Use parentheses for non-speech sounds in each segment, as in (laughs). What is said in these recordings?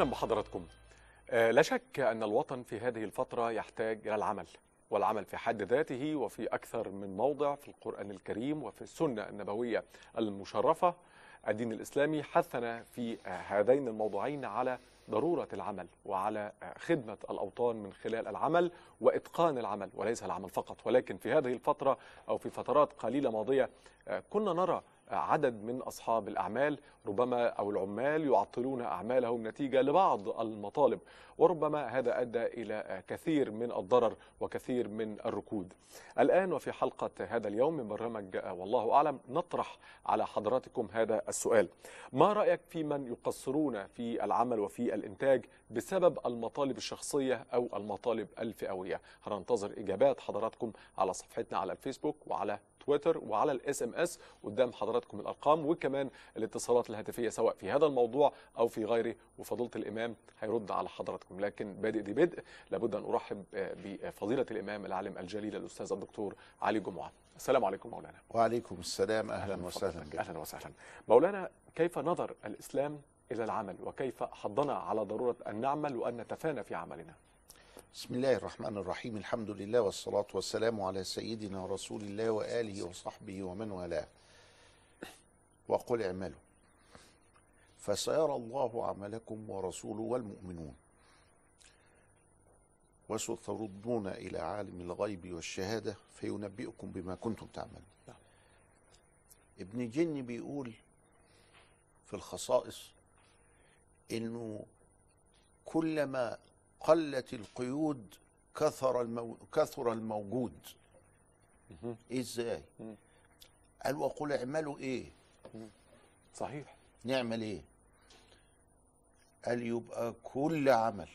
أهلا بحضراتكم. آه، لا شك أن الوطن في هذه الفترة يحتاج إلى العمل والعمل في حد ذاته وفي أكثر من موضع في القرآن الكريم وفي السنة النبوية المشرفة. الدين الإسلامي حثنا في آه، هذين الموضوعين على ضرورة العمل وعلى آه، خدمة الأوطان من خلال العمل وإتقان العمل وليس العمل فقط. ولكن في هذه الفترة أو في فترات قليلة ماضية آه، كنا نرى عدد من أصحاب الأعمال ربما أو العمال يعطلون أعمالهم نتيجة لبعض المطالب وربما هذا أدى إلى كثير من الضرر وكثير من الركود. الآن وفي حلقة هذا اليوم من برنامج والله أعلم نطرح على حضراتكم هذا السؤال. ما رأيك في من يقصرون في العمل وفي الإنتاج بسبب المطالب الشخصية أو المطالب الفئوية؟ هننتظر إجابات حضراتكم على صفحتنا على الفيسبوك وعلى تويتر وعلى الإس إم إس قدام حضراتكم الأرقام وكمان الاتصالات الهاتفية سواء في هذا الموضوع أو في غيره وفضيلة الإمام هيرد على حضراتكم. لكن بادئ دي بدء لابد أن أرحب بفضيلة الإمام العالم الجليل الأستاذ الدكتور علي جمعة. السلام عليكم مولانا. وعليكم السلام. أهلا وسهلا بك أهلا وسهلا. مولانا كيف نظر الإسلام إلى العمل وكيف حضنا على ضرورة أن نعمل وأن نتفانى في عملنا؟ بسم الله الرحمن الرحيم. الحمد لله والصلاة والسلام على سيدنا رسول الله وآله وصحبه ومن والاه. وقل اعملوا. فسيرى الله عملكم ورسوله والمؤمنون. وستردون إلى عالم الغيب والشهادة فينبئكم بما كنتم تعملون. ابن جن بيقول في الخصائص إنه كلما قلت القيود كثر المو... كثر الموجود. إزاي؟ قال وقل اعملوا إيه؟ صحيح. نعمل إيه؟ قال يبقى كل عمل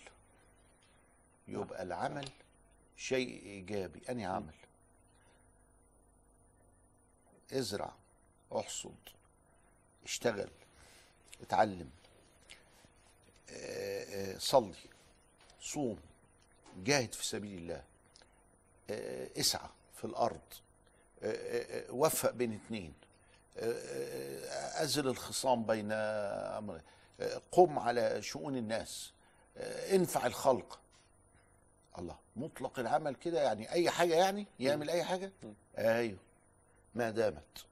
يبقى العمل شيء إيجابي. اني عمل؟ ازرع احصد اشتغل اتعلم آه آه صلي. صوم جاهد في سبيل الله اسعى في الأرض وفق بين اتنين أزل الخصام بين أمر قم على شؤون الناس انفع الخلق. الله مطلق العمل كده يعني أي حاجة يعني؟ يعمل أي حاجة؟ أيوه. ما دامت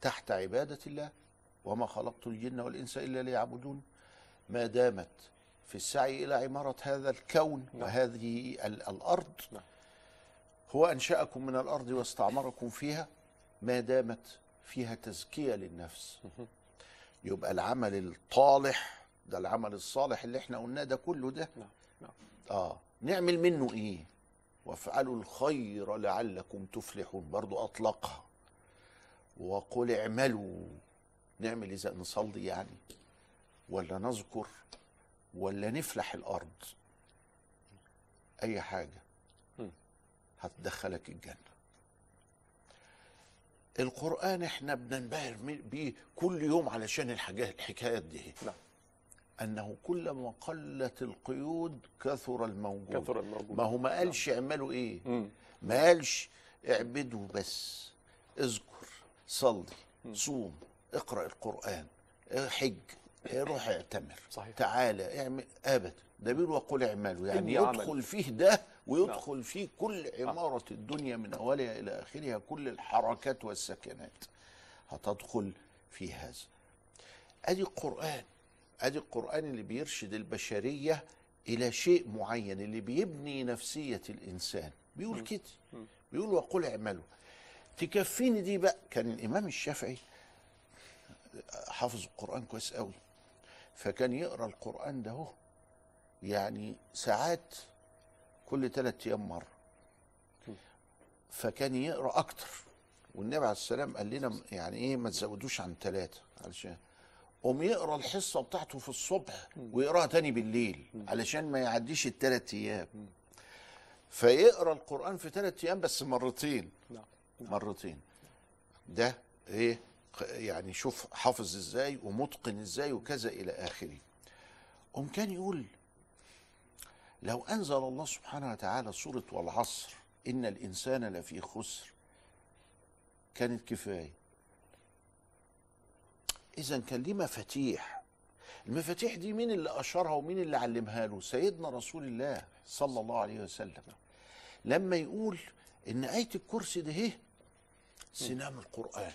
تحت عبادة الله وما خلقت الجن والإنس إلا ليعبدون. ما دامت في السعي إلى عمارة هذا الكون نعم. وهذه الأرض نعم. هو أنشأكم من الأرض واستعمركم فيها ما دامت فيها تزكية للنفس يبقى العمل الطالح ده العمل الصالح اللي إحنا قلناه ده كله ده نعم. نعم. آه نعمل منه إيه وافعلوا الخير لعلكم تفلحون برضو أطلقها وقل اعملوا نعمل إذا نصلي يعني ولا نذكر ولا نفلح الأرض. أي حاجة هتدخلك الجنة. القرآن إحنا بننبهر بيه كل يوم علشان الحاجات الحكايات دي. نعم. أنه كلما قلت القيود كثر الموجود. كثر الموجود. ما هو ما قالش اعملوا إيه؟ مم. ما قالش اعبدوا بس. اذكر صلي صوم اقرأ القرآن حج. روح اعتمر. صحيح. تعالى اعمل. ابدا ده بيقول وقل اعملوا. يعني يدخل. فيه ده ويدخل نعم. فيه كل عمارة الدنيا من أولها إلى آخرها كل الحركات والسكنات. هتدخل في هذا. أدي القرآن. أدي القرآن اللي بيرشد البشرية إلى شيء معين اللي بيبني نفسية الإنسان. بيقول كده. بيقول وقل اعملوا. تكفيني دي بقى. كان الإمام الشافعي حافظ القرآن كويس قوي. فكان يقرأ القرآن ده هو. يعني ساعات كل ثلاث أيام مرة. فكان يقرأ أكتر. والنبي عليه السلام قال لنا يعني إيه ما تزودوش عن ثلاثة علشان قوم يقرأ الحصة بتاعته في الصبح ويقرأها تاني بالليل علشان ما يعديش الثلاث أيام. فيقرأ القرآن في ثلاث أيام بس مرتين. نعم. مرتين. ده إيه؟ يعني شوف حافظ إزاي ومتقن إزاي وكذا إلى آخره. قوم كان يقول لو أنزل الله سبحانه وتعالى سورة والعصر إن الإنسان لفي خسر كانت كفاية. اذا كان ليه مفاتيح. المفاتيح دي مين اللي أشرها ومين اللي علمها له؟ سيدنا رسول الله صلى الله عليه وسلم. لما يقول إن آية الكرسي ده اهي سنام القرآن.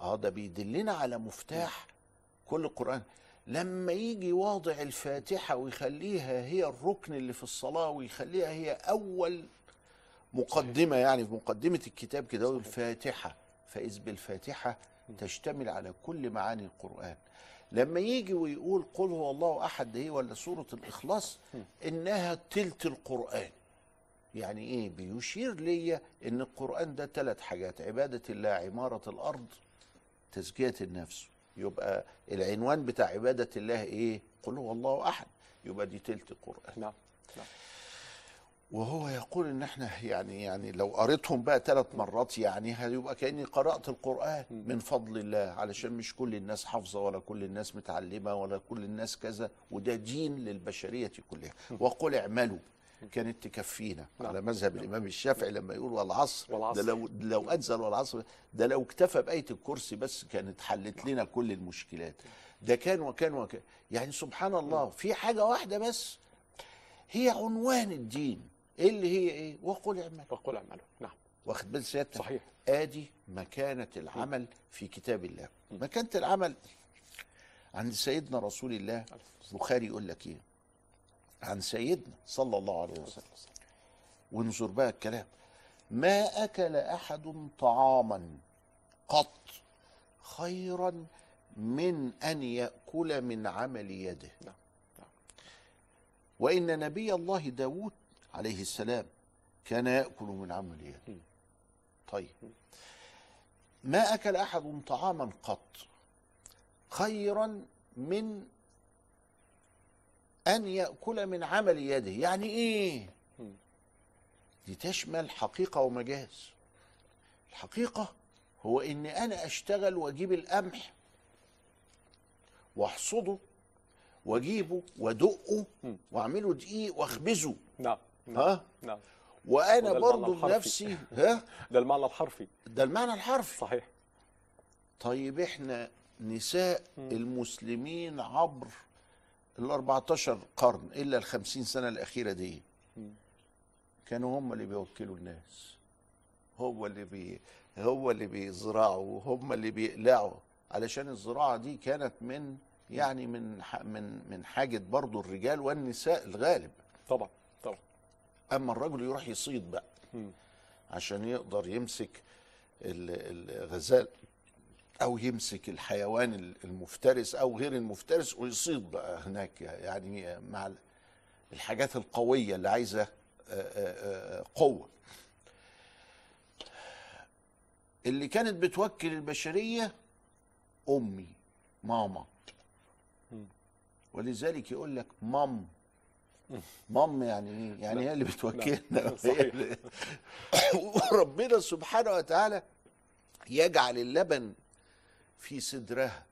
آه ده بيدلنا على مفتاح كل القرآن. لما يجي واضع الفاتحة ويخليها هي الركن اللي في الصلاة ويخليها هي أول مقدمة يعني في مقدمة الكتاب كده يقول الفاتحة. فإذ بالفاتحة تشتمل على كل معاني القرآن. لما يجي ويقول قل هو الله أحد هي ولا سورة الإخلاص؟ إنها تلت القرآن. يعني إيه؟ بيشير ليا إن القرآن ده ثلاث حاجات عبادة الله عمارة الأرض تزكية النفس. يبقى العنوان بتاع عبادة الله إيه؟ قل هو الله أحد. يبقى دي تلت القرآن. نعم نعم. وهو يقول إن إحنا يعني يعني لو قريتهم بقى ثلاث مرات يعني هيبقى كأني قرأت القرآن؟ من فضل الله. علشان مش كل الناس حافظة ولا كل الناس متعلمة ولا كل الناس كذا. وده دين للبشرية كلها. وقل اعملوا. كانت تكفينا نعم. على مذهب الإمام الشافعي لما يقول والعصر, والعصر. ده لو لو أنزل والعصر ده لو اكتفى بايه الكرسي بس كانت حلت لنا كل المشكلات. ده كان وكان وكان. يعني سبحان الله في حاجة واحدة بس هي عنوان الدين. اللي هي إيه؟ وقل اعمل وقل اعملوا نعم. واخد بال سيادتك. صحيح. آدي مكانة العمل في كتاب الله. مكانة العمل عند سيدنا رسول الله البخاري يقول لك إيه؟ عن سيدنا صلى الله عليه وسلم. وانظر بقى الكلام. ما أكل أحد طعاما قط خيرا من أن يأكل من عمل يده. نعم نعم. وإن نبي الله داود عليه السلام كان يأكل من عمل يده. طيب. ما أكل أحد طعاما قط خيرا من أن يأكل من عمل يده. يعني إيه. دي تشمل حقيقة ومجاز. الحقيقة هو إن أنا أشتغل وأجيب القمح وأحصده وأجيبه وأدقه. وأعمله دقيق وأخبزه. نعم نعم ها؟ نعم. وأنا برضو. بنفسي ها؟ (laughs) ده المعنى الحرفي. ده المعنى الحرفي. صحيح. طيب إحنا نساء المسلمين عبر ال 14 قرن إلا ال 50 سنة الأخيرة دي. كانوا هم اللي بيوكلوا الناس. هو اللي بي هو اللي بيزرعوا وهم اللي بيقلعوا. علشان الزراعة دي كانت من يعني من من من حاجة برضو الرجال والنساء الغالب. طبعا طبعا. أما الرجل يروح يصيد بقى. عشان يقدر يمسك ال- الغزال. أو يمسك الحيوان المفترس أو غير المفترس ويصيد بقى هناك يعني مع ال- الحاجات القوية اللي عايزة آه، آه، آه، قوة اللي كانت بتوكل البشرية أمي ماما. ولذلك يقول لك مام مام يعني إيه؟ يعني هي اللي بتوكلنا. (laughs) (laughs) وربنا سبحانه وتعالى يجعل اللبن في صدرها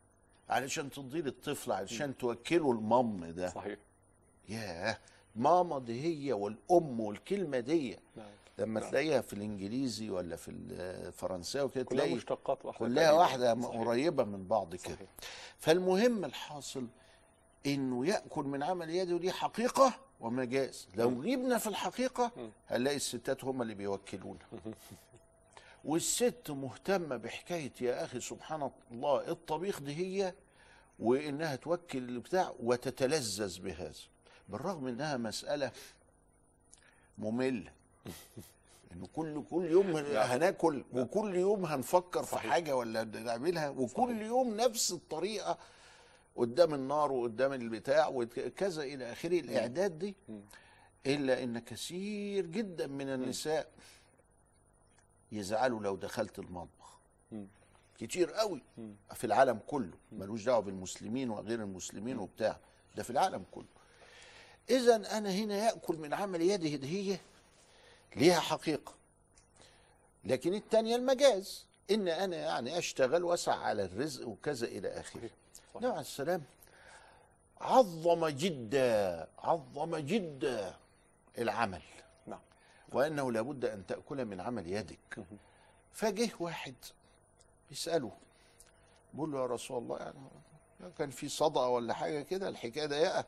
علشان تديه للطفل علشان توكله المام ده. صحيح. ياه ماما دي هي والأم والكلمة دي. نعم. لما نعم. تلاقيها في الإنجليزي ولا في الفرنساوي كده كلها مشتقات واحدة كلها. واحدة صحيح. قريبة من بعض كده. فالمهم الحاصل إنه يأكل من عمل يده دي حقيقة ومجاز لو جبنا في الحقيقة. هنلاقي الستات هم اللي بيوكلونا. والست مهتمة بحكاية يا أخي سبحان الله الطبيخ دي هي وإنها توكل البتاع وتتلذذ بهذا بالرغم إنها مسألة مملة. (laughs) إنه كل كل يوم هناكل وكل يوم هنفكر في. حاجة ولا نعملها وكل يوم نفس الطريقة قدام النار وقدام البتاع وكذا إلى آخره. الإعداد دي. إلا إن كثير جدا من النساء يزعلوا لو دخلت المطبخ. كتير قوي. في العالم كله. ملوش دعوة بالمسلمين وغير المسلمين وبتاع. ده في العالم كله. اذا أنا هنا يأكل من عمل يده ده هي ليها حقيقة. لكن الثانية المجاز. إن أنا يعني أشتغل وأسعى على الرزق وكذا إلى آخره. عليه السلام. عظم جدا عظم جدا العمل. وأنه لابد أن تأكل من عمل يدك. فجه واحد بيساله بيقول له يا رسول الله يعني كان في صدقه ولا حاجة كده؟ الحكاية ضيقة.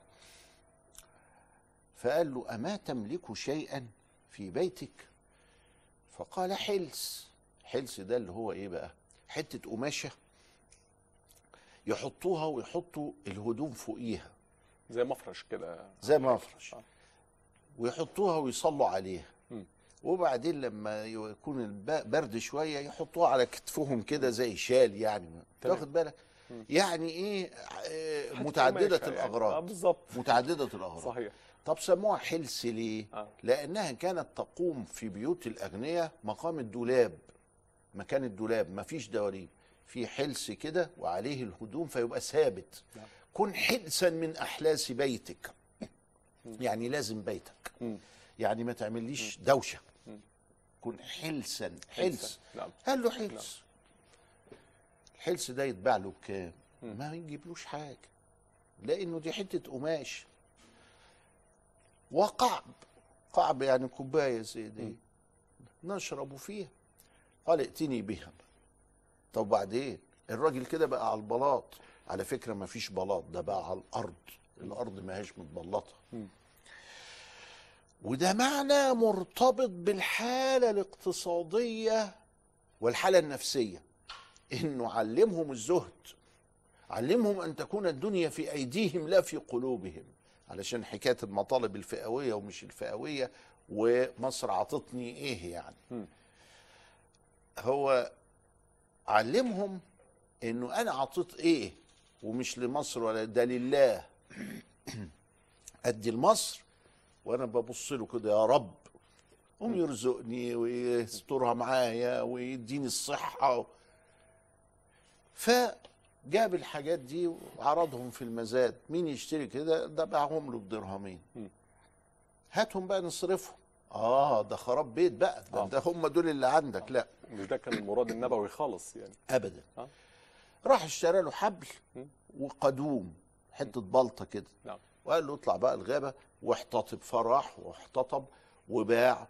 فقال له أما تملك شيئا في بيتك؟ فقال حلس. حلس ده اللي هو إيه بقى؟ حتة قماشة يحطوها ويحطوا الهدوم فوقيها. زي مفرش كده. زي مفرش. آه. ويحطوها ويصلوا عليها. وبعدين لما يكون برد شوية يحطوها على كتفهم كده زي شال يعني. تاخد بالك. يعني إيه؟ آه، متعددة يعني. الأغراض. بالظبط. متعددة الأغراض. صحيح. طب سموها حلس ليه؟ آه. لأنها كانت تقوم في بيوت الأغنياء مقام الدولاب. مكان الدولاب. مفيش دواليب. في حلس كده وعليه الهدوم فيبقى ثابت. نعم. كن حلسا من أحلاس بيتك. يعني لازم بيتك. يعني ما تعمليش دوشة. كن حلسا حلس. نعم. قال له حلس. الحلس ده يتباع له بكام. ما يجيبلوش حاجة لأنه دي حتة قماش. وقعب قعب يعني كوباية زي دي نشرب فيها. قال ائتني بها. طب بعدين؟ الراجل كده بقى على البلاط. على فكرة ما فيش بلاط ده بقى على الأرض. الأرض ما هيش متبلطة. وده معنى مرتبط بالحالة الاقتصادية والحالة النفسية. إنه علمهم الزهد علمهم أن تكون الدنيا في أيديهم لا في قلوبهم. علشان حكاية المطالب الفئوية ومش الفئوية ومصر عطتني إيه يعني. هو علمهم إنه أنا عطيت إيه ومش لمصر ولا ده لله. (clears throat) أدي لمصر وأنا ببص له كده يا رب قوم يرزقني ويسترها معايا ويديني الصحة. فجاب الحاجات دي وعرضهم في المزاد. مين يشتري كده؟ ده باعهم له بدرهمين. هاتهم بقى نصرفهم. آه ده خراب بيت بقى. ده, آه. ده هم دول اللي عندك. لا. مش ده كان المراد النبوي خالص يعني. ابدا. آه. راح اشترى له حبل. وقدوم حتة بلطة كده. نعم. وقال له اطلع بقى الغابة واحتطب فراح واحتطب وباع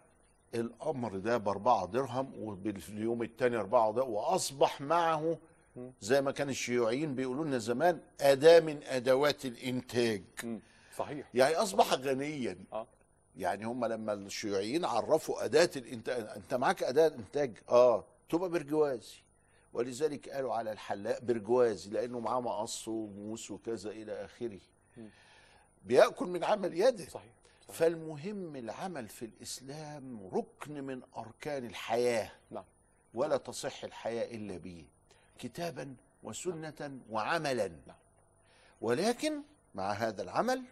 الامر ده بأربعة درهم وباليوم الثاني أربعة ده وأصبح معه. زي ما كان الشيوعيين بيقولوا لنا زمان أداة من أدوات الإنتاج. صحيح. يعني أصبح غنيا. آه. يعني هم لما الشيوعيين عرفوا أداة الإنتاج أنت معاك أداة إنتاج؟ آه. تبقى برجوازي. ولذلك قالوا على الحلاق برجوازي لأنه معاه مقص وموس وكذا إلى آخره. بيأكل من عمل يده. صحيح صحيح. فالمهم العمل في الإسلام ركن من أركان الحياة. نعم. ولا تصح الحياة إلا به. كتابا وسنة وعملا. نعم. ولكن مع هذا العمل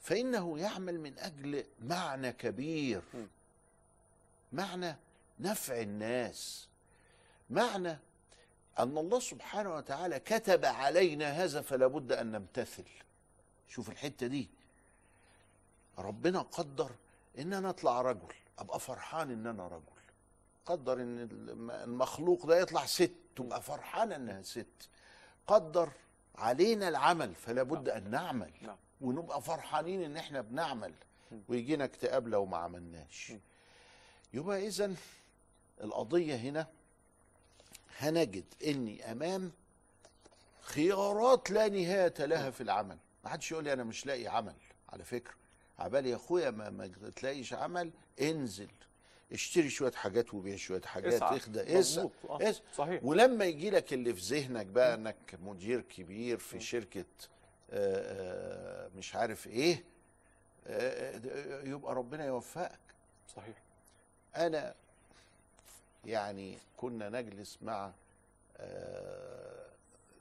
فإنه يعمل من أجل معنى كبير. م. معنى نفع الناس. معنى أن الله سبحانه وتعالى كتب علينا هذا فلا بد أن نمتثل. شوف الحتة دي. ربنا قدر إن أنا أطلع رجل أبقى فرحان إن أنا رجل. قدر إن الم- المخلوق ده يطلع ست تبقى فرحان إنها ست. قدر علينا العمل فلا بد أن نعمل. نعم. ونبقى فرحانين إن إحنا بنعمل. ويجينا اكتئاب لو ما عملناش. يبقى اذا القضية هنا هنجد إني أمام خيارات لا نهاية لها في العمل. ما حدش يقول لي أنا مش لاقي عمل على فكرة. عبالي يا أخويا ما, ما تلاقيش عمل انزل اشتري شوية حاجات وبيع شوية حاجات اخدى اسعى. آه. صحيح. ولما يجي لك اللي في ذهنك بقى إنك مدير كبير في شركة آه، آه، مش عارف إيه آه، يبقى ربنا يوفقك. صحيح. أنا يعني كنا نجلس مع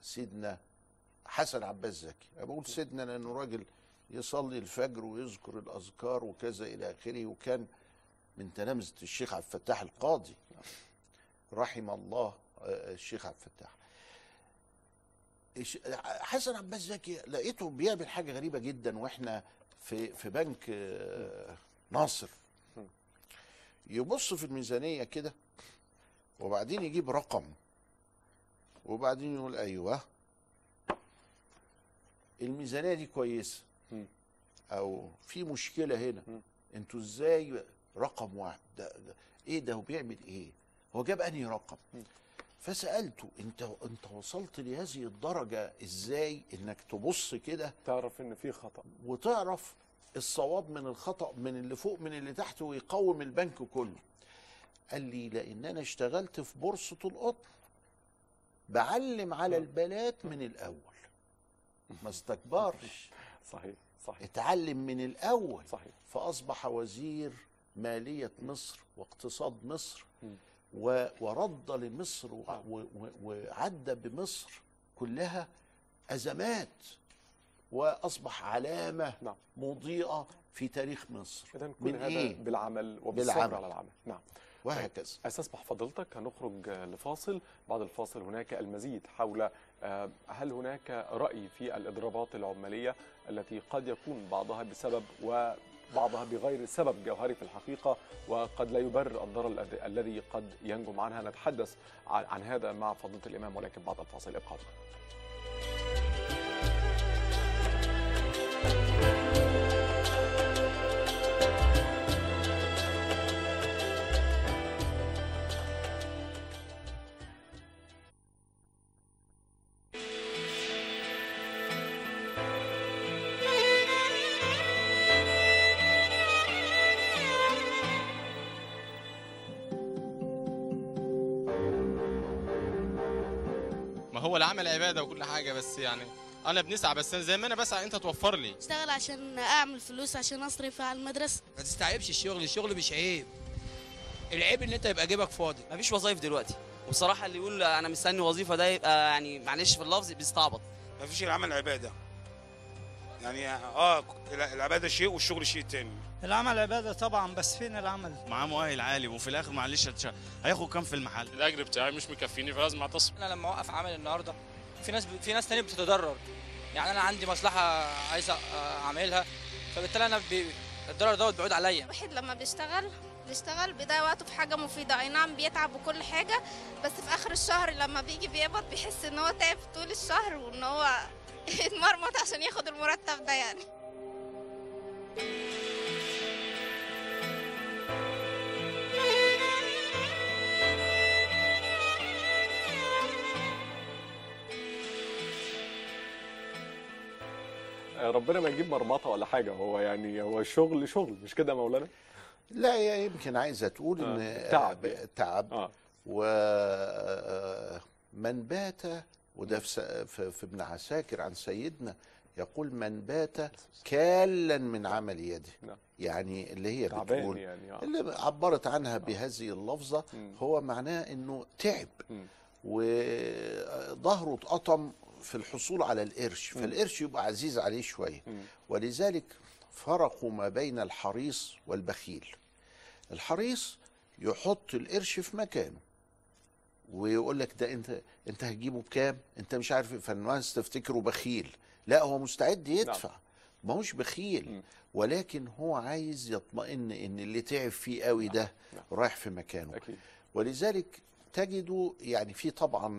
سيدنا حسن عباس زكي. بقول سيدنا لأنه راجل يصلي الفجر ويذكر الأذكار وكذا إلى آخره وكان من تلامذة الشيخ عبد الفتاح القاضي. رحم الله آه، الشيخ عبد الفتاح. حسن عباس زكي لقيته بيعمل حاجة غريبة جدا وإحنا في في بنك آه، ناصر. يبص في الميزانية كده وبعدين يجيب رقم وبعدين يقول أيوه الميزانية دي كويسة. أو في مشكلة هنا. أنتوا إزاي رقم واحد؟ ده, ده إيه ده؟ هو بيعمل إيه؟ هو جاب أنهي رقم. فسألته أنت أنت وصلت لهذه الدرجة إزاي إنك تبص كده؟ تعرف إن في خطأ. وتعرف الصواب من الخطأ من اللي فوق من اللي تحت ويقوم البنك كله. قال لي لأن أنا اشتغلت في بورصة القطن. بعلم على البنات من الأول. ما استكبرش. صحيح صحيح. اتعلم من الأول. صحيح. فأصبح وزير مالية مصر واقتصاد مصر ورد لمصر و- وعدى بمصر كلها أزمات وأصبح علامة نعم. مضيئة في تاريخ مصر. اذا كل من هذا إيه؟ بالعمل وبالصبر. على العمل. نعم. وهكذا. استسمح فضيلتك هنخرج لفاصل. بعد الفاصل هناك المزيد حول آه، هل هناك رأي في الإضرابات العمالية التي قد يكون بعضها بسبب وبعضها بغير سبب جوهري في الحقيقة وقد لا يبرر الضرر الذي- قد ينجم عنها؟ نتحدث عن عن هذا مع فضيلة الإمام ولكن بعد الفاصل ابقى العمل عبادة وكل حاجة بس يعني أنا بنسعى بس أنا زي ما أنا بسعى أنت توفر لي. أشتغل عشان أعمل فلوس عشان أصرف على المدرسة. ما تستعيبش الشغل الشغل مش عيب. العيب إن أنت يبقى جيبك فاضي. مفيش وظايف دلوقتي. وبصراحه اللي يقول أنا مستني وظيفة ده يبقى يعني معلش في اللفظ بيستعبط. مفيش العمل عبادة. يعني آه العبادة شيء والشغل شيء تاني. العمل عبادة طبعا بس فين العمل؟ معاه مؤهل عالي وفي الآخر معلش هياخد كام في المحل؟ الأجر بتاعي مش مكفيني فلازم اعتصم أنا لما أوقف عمل النهارده في ناس في ناس تانية بتتضرر. يعني أنا عندي مصلحة عايز أعملها فبالتالي أنا بي... الضرر دوت بيعود عليا. الواحد لما بيشتغل بيشتغل بيضيع وقته في حاجة مفيدة. أي نعم بيتعب وكل حاجة بس في آخر الشهر لما بيجي بيقبض بيحس إن هو تعب طول الشهر وإن هو (laughs) اتمرمط عشان ياخد المرتب ده يعني. آه، ربنا ما يجيب مرمطة ولا حاجة. هو يعني هو شغل شغل. مش كده يا مولانا؟ لا هي يمكن عايزه تقول إن آه، تعب. آه، يعني. تعب آه ومن بات وده في في ابن عساكر عن سيدنا يقول من بات كالا من عمل يده نعم. يعني اللي هي بتقول يعني آه اللي عبرت عنها بهذه اللفظة. هو معناه إنه تعب. وظهره اتقطم في الحصول على القرش فالقرش يبقى عزيز عليه شوية. ولذلك فرقوا ما بين الحريص والبخيل الحريص يحط القرش في مكانه ويقول لك ده انت انت هتجيبه بكام؟ انت مش عارف فالناس تفتكره بخيل. لا هو مستعد يدفع. ما هوش بخيل. ولكن هو عايز يطمئن إن اللي تعب فيه قوي ده نعم. رايح في مكانه. أكيد. ولذلك تجدوا يعني في طبعا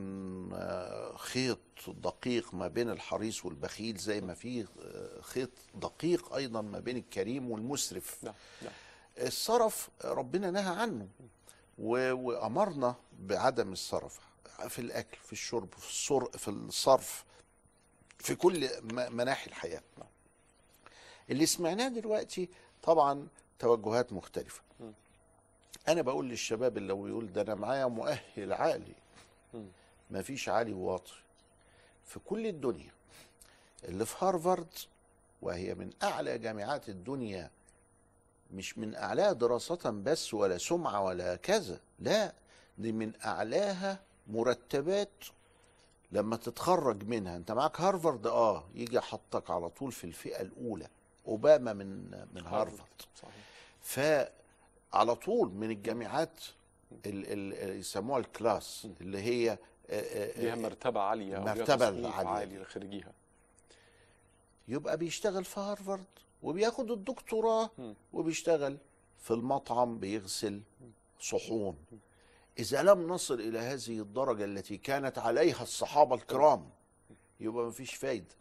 آه، خيط دقيق ما بين الحريص والبخيل زي ما في آه، خيط دقيق أيضا ما بين الكريم والمسرف. نعم. نعم. الصرف ربنا نهى عنه. وأمرنا بعدم الصرف في الأكل في الشرب في الصر في الصرف في كل مناحي الحياة اللي سمعناه دلوقتي طبعا توجهات مختلفة. أنا بقول للشباب اللي هو يقول ده أنا معايا مؤهل عالي. مفيش عالي وواطي في كل الدنيا اللي في هارفارد وهي من أعلى جامعات الدنيا مش من أعلاها دراسة بس ولا سمعة ولا كذا لا دي من أعلاها مرتبات لما تتخرج منها. أنت معاك هارفارد؟ آه يجي يحطك على طول في الفئة الأولى. أوباما من من هارفارد صحيح. فعلى طول من الجامعات ال- ال- يسموها الكلاس اللي هي آه، آه، ليها مرتبة عالية وليها مرتبة تصنيف عالية. عالي لخريجيها. يبقى بيشتغل في هارفارد. وبياخد الدكتوراه. وبيشتغل في المطعم بيغسل صحون إذا لم نصل إلى هذه الدرجة التي كانت عليها الصحابة الكرام يبقى مفيش فايدة.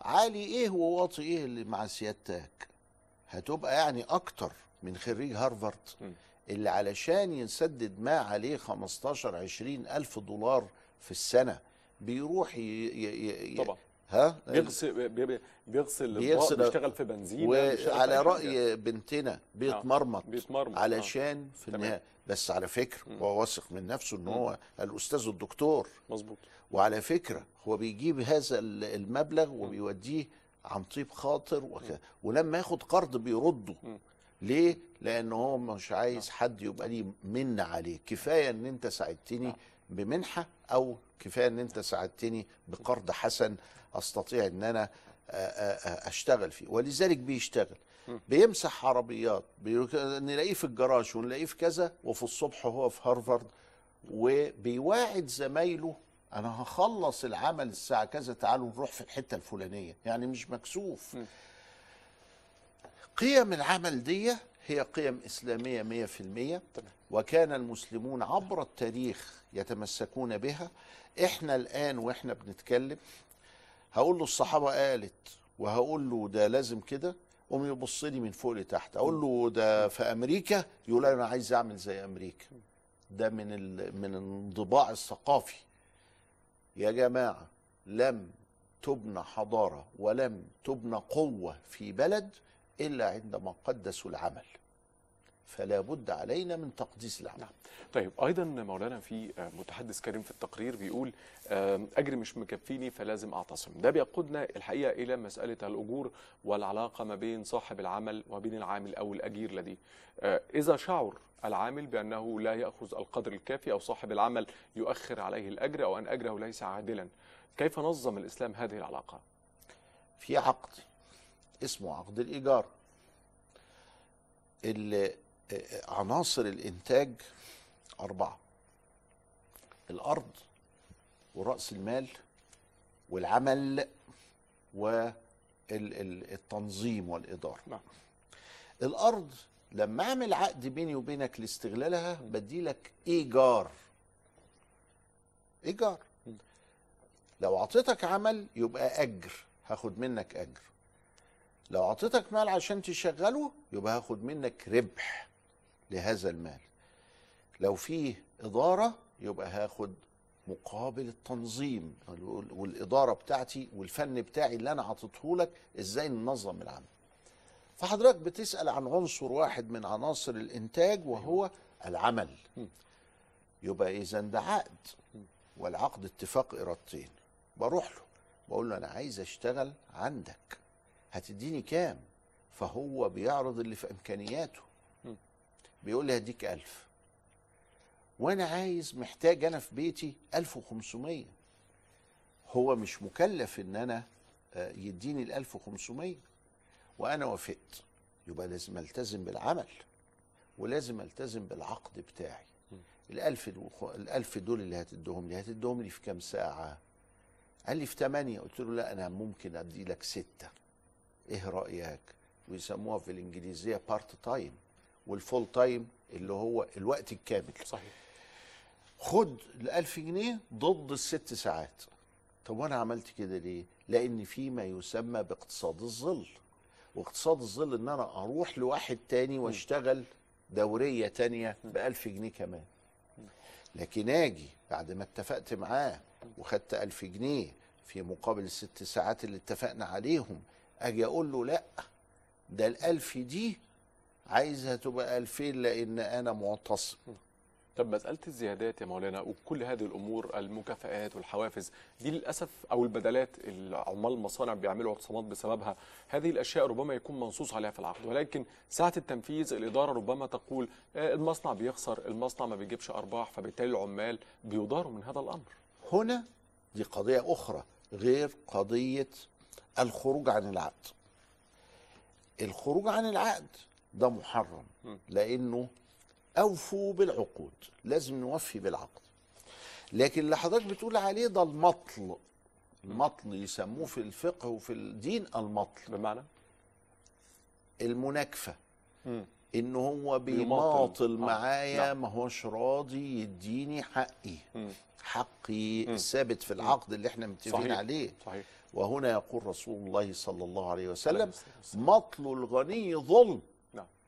عالي إيه وواطي إيه اللي مع سيادتك هتبقى يعني أكتر من خريج هارفارد. اللي علشان يسدد ما عليه 15 20 ألف دولار في السنة بيروح ي... ي... ي... طبعا ها؟ بيغسل بي- بيغسل بيغسل- بيغسل بيشتغل في بنزين في وعلى. رأي بنتنا بيتمرمط بيتمرمط، آه. علشان في تمام. النهاية. بس على فكرة هو واثق من نفسه إن هو الأستاذ الدكتور مظبوط. وعلى فكرة هو بيجيب هذا ال- المبلغ وبيوديه عن طيب خاطر وكذا ولما ياخد قرض بيرده. ليه؟ لأن هو مش عايز حد يبقى ليه من عليه. كفاية إن أنت ساعدتني بمنحة أو كفاية إن أنت ساعدتني بقرض حسن أستطيع إن أنا آ- آ- آ- أشتغل فيه. ولذلك بيشتغل. بيمسح عربيات بي- نلاقيه في الجراج ونلاقيه في كذا وفي الصبح هو في هارفارد وبيواعد زمايله أنا هخلص العمل الساعة كذا تعالوا نروح في الحتة الفلانية. يعني مش مكسوف. قيم العمل دي هي قيم إسلامية مية في المية. وكان المسلمون عبر التاريخ يتمسكون بها. إحنا الآن وإحنا بنتكلم هقول له الصحابة قالت وهقول له ده لازم كده قوم يبص لي من فوق لتحت أقول له ده في أمريكا؟ يقول أنا عايز أعمل زي أمريكا. ده من. من الانطباع الثقافي. يا جماعة لم تبنى حضارة ولم تبنى قوة في بلد إلا عندما قدسوا العمل. فلا بد علينا من تقديس العمل. طيب أيضا مولانا في آه، متحدث كريم في التقرير بيقول اجري مش مكفيني فلازم أعتصم. ده بيقودنا الحقيقة إلى مسألة الأجور والعلاقة ما بين صاحب العمل وبين العامل أو الأجير لديه. آه، إذا شعر العامل بأنه لا يأخذ القدر الكافي أو صاحب العمل يؤخر عليه الأجر أو أن أجره ليس عادلا كيف نظم الإسلام هذه العلاقة؟ في عقد اسمه عقد الإيجار. اللي عناصر الإنتاج أربعة. الأرض ورأس المال والعمل والتنظيم والإدارة. نعم. الأرض لما أعمل عقد بيني وبينك لاستغلالها بدي لك إيجار. ايجار لو أعطيتك عمل يبقى أجر هاخد منك أجر. لو أعطيتك مال عشان تشغله يبقى هاخد منك ربح. لهذا المال. لو فيه إدارة يبقى هاخد مقابل التنظيم والإدارة بتاعتي والفن بتاعي اللي أنا عطيته لك إزاي ننظم العمل. فحضرتك بتسأل عن عنصر واحد من عناصر الإنتاج وهو العمل. يبقى إذا ده عقد والعقد اتفاق إرادتين. بروح له بقول له أنا عايز أشتغل عندك. هتديني كام؟ فهو بيعرض اللي في إمكانياته. بيقول لي هديك ألف. وأنا عايز محتاج أنا في بيتي 1500 هو مش مكلف إن أنا آه، يديني ال 1500 وأنا وافقت. يبقى لازم ألتزم بالعمل. ولازم ألتزم بالعقد بتاعي. الألف دول الألف دول اللي هتديهم لي هتديهم لي في كام ساعة؟ قال لي في ثمانية قلت له لا أنا ممكن أدي لك ستة. إيه رأيك؟ ويسموها في الإنجليزية part time والفول تايم اللي هو الوقت الكامل. صحيح. خد الألف جنيه ضد الست ساعات. طب وأنا عملت كده ليه؟ لأن في ما يسمى باقتصاد الظل. واقتصاد الظل إن أنا أروح لواحد تاني وأشتغل دورية تانية بألف جنيه كمان. لكن آجي بعد ما اتفقت معاه وخدت ألف جنيه في مقابل الست ساعات اللي اتفقنا عليهم آجي أقول له لأ ده الألف دي عايزها تبقى ألفين لأن أنا معتصم. طب مسألة الزيادات يا مولانا وكل هذه الأمور المكافآت والحوافز دي للأسف أو البدلات العمال المصانع بيعملوا اعتصامات بسببها هذه الأشياء ربما يكون منصوص عليها في العقد. ولكن ساعة التنفيذ الإدارة ربما تقول آه، المصنع بيخسر المصنع ما بيجيبش أرباح فبالتالي العمال بيضاروا من هذا الأمر. هنا دي قضية أخرى غير قضية الخروج عن العقد. الخروج عن العقد ده محرم لأنه أوفوا بالعقود لازم نوفي بالعقد لكن اللي حضرتك بتقول عليه ده المطل المطل يسموه في الفقه وفي الدين المطل بمعنى المناكفة مم. إن هو بيماطل. آه، معايا نعم. ما هوش راضي يديني حقي مم. حقي مم. الثابت في العقد اللي إحنا متفقين. عليه صحيح وهنا يقول رسول الله صلى الله عليه وسلم. مطل الغني ظلم نعم